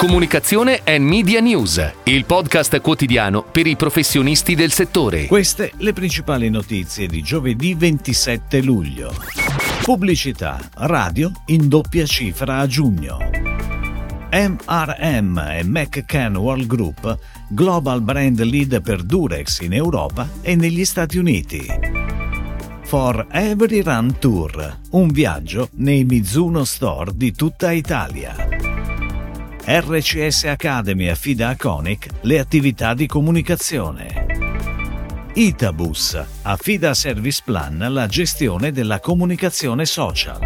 Comunicazione e Media News, il podcast quotidiano per i professionisti del settore. Queste le principali notizie di giovedì 27 luglio. Pubblicità, radio in doppia cifra a giugno. MRM e McCann World Group, global brand lead per Durex in Europa e negli Stati Uniti. For Every Run Tour, un viaggio nei Mizuno Store di tutta Italia. RCS Academy affida a Conic le attività di comunicazione. Itabus affida a Service Plan la gestione della comunicazione social.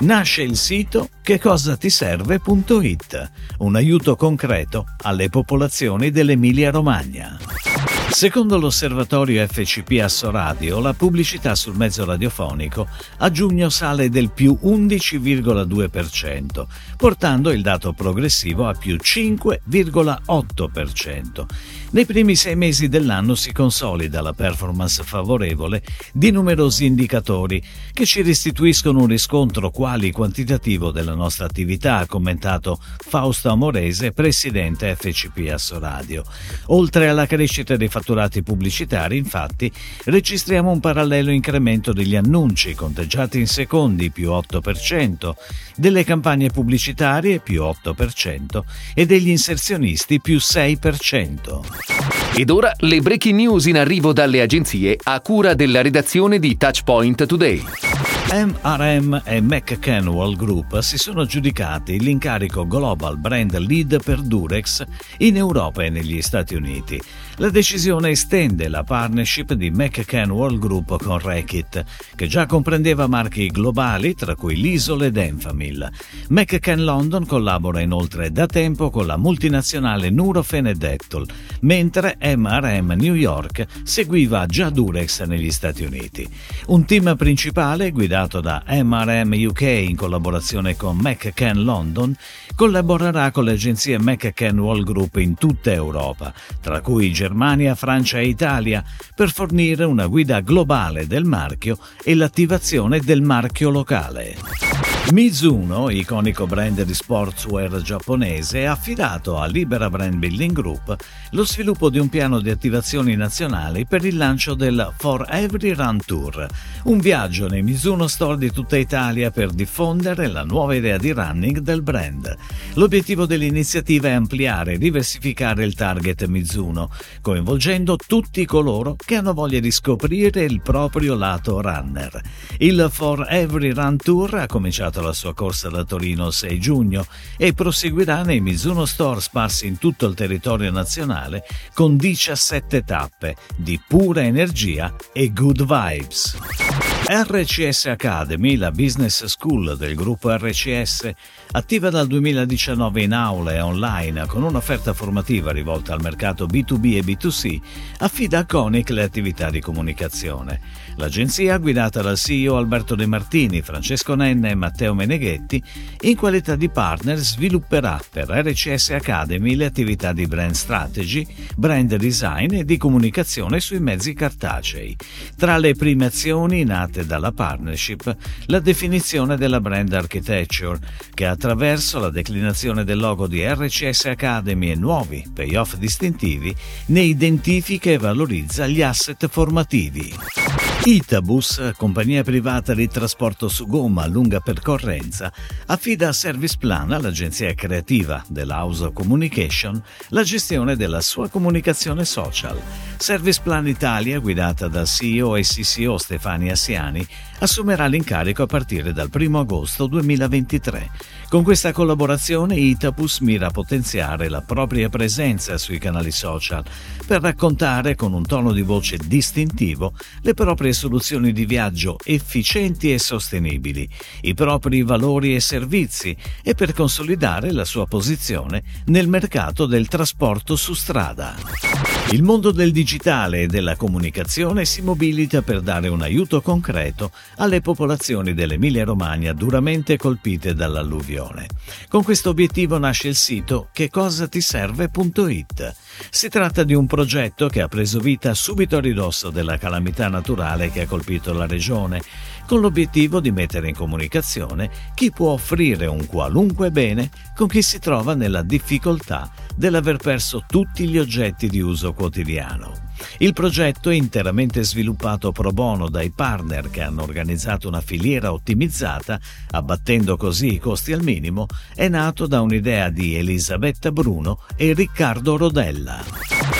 Nasce il sito checosatiserve.it, un aiuto concreto alle popolazioni dell'Emilia Romagna. Secondo l'osservatorio FCP Assoradio, la pubblicità sul mezzo radiofonico a giugno sale del più 11,2%, portando il dato progressivo a più 5,8%. Nei primi sei mesi dell'anno si consolida la performance favorevole di numerosi indicatori che ci restituiscono un riscontro quali quantitativo della nostra attività, ha commentato Fausto Amorese, presidente FCP Assoradio. Oltre alla crescita dei fatturati pubblicitari, infatti, registriamo un parallelo incremento degli annunci conteggiati in secondi più 8%, delle campagne pubblicitarie più 8% e degli inserzionisti più 6%. Ed ora le breaking news in arrivo dalle agenzie a cura della redazione di Touchpoint Today. MRM e McCanwell Group si sono aggiudicati l'incarico Global Brand Lead per Durex in Europa e negli Stati Uniti. La decisione estende la partnership di McCanwell Group con Reckitt, che già comprendeva marchi globali tra cui l'Isole ed Enfamil. McCann London collabora inoltre da tempo con la multinazionale Nurofen e Dettol, mentre MRM New York seguiva già Durex negli Stati Uniti. Un team principale guidato da MRM UK in collaborazione con McCann London collaborerà con le agenzie McCann Wall Group in tutta Europa, tra cui Germania, Francia e Italia, per fornire una guida globale del marchio e l'attivazione del marchio locale. Mizuno, iconico brand di sportswear giapponese, ha affidato a Libera Brand Building Group lo sviluppo di un piano di attivazioni nazionali per il lancio del For Every Run Tour, un viaggio nei Mizuno Store di tutta Italia per diffondere la nuova idea di running del brand. L'obiettivo dell'iniziativa è ampliare e diversificare il target Mizuno, coinvolgendo tutti coloro che hanno voglia di scoprire il proprio lato runner. Il For Every Run Tour ha cominciato la sua corsa da Torino il 6 giugno e proseguirà nei Mizuno Store sparsi in tutto il territorio nazionale con 17 tappe di pura energia e good vibes. RCS Academy, la business school del gruppo RCS, attiva dal 2019 in aula e online con un'offerta formativa rivolta al mercato B2B e B2C, affida a Conic le attività di comunicazione. L'agenzia, guidata dal CEO Alberto De Martini, Francesco Nenne e Matteo Meneghetti, in qualità di partner svilupperà per RCS Academy le attività di brand strategy, brand design e di comunicazione sui mezzi cartacei. Tra le prime azioni nate parte dalla partnership la definizione della brand architecture, che attraverso la declinazione del logo di RCS Academy e nuovi payoff distintivi ne identifica e valorizza gli asset formativi. Itabus, compagnia privata di trasporto su gomma a lunga percorrenza, affida a Service Plan, l'agenzia creativa dell'House of Communication, la gestione della sua comunicazione social. Service Plan Italia, guidata dal CEO e CCO Stefani Assiani, assumerà l'incarico a partire dal 1 agosto 2023. Con questa collaborazione Itapus mira a potenziare la propria presenza sui canali social per raccontare con un tono di voce distintivo le proprie soluzioni di viaggio efficienti e sostenibili, i propri valori e servizi e per consolidare la sua posizione nel mercato del trasporto su strada. Il mondo del digitale e della comunicazione si mobilita per dare un aiuto concreto alle popolazioni dell'Emilia-Romagna duramente colpite dall'alluvione. Con questo obiettivo nasce il sito checosatiserve.it. Si tratta di un progetto che ha preso vita subito a ridosso della calamità naturale che ha colpito la regione, con l'obiettivo di mettere in comunicazione chi può offrire un qualunque bene con chi si trova nella difficoltà dell'aver perso tutti gli oggetti di uso quotidiano. Il progetto, interamente sviluppato pro bono dai partner che hanno organizzato una filiera ottimizzata, abbattendo così i costi al minimo, è nato da un'idea di Elisabetta Bruno e Riccardo Rodella.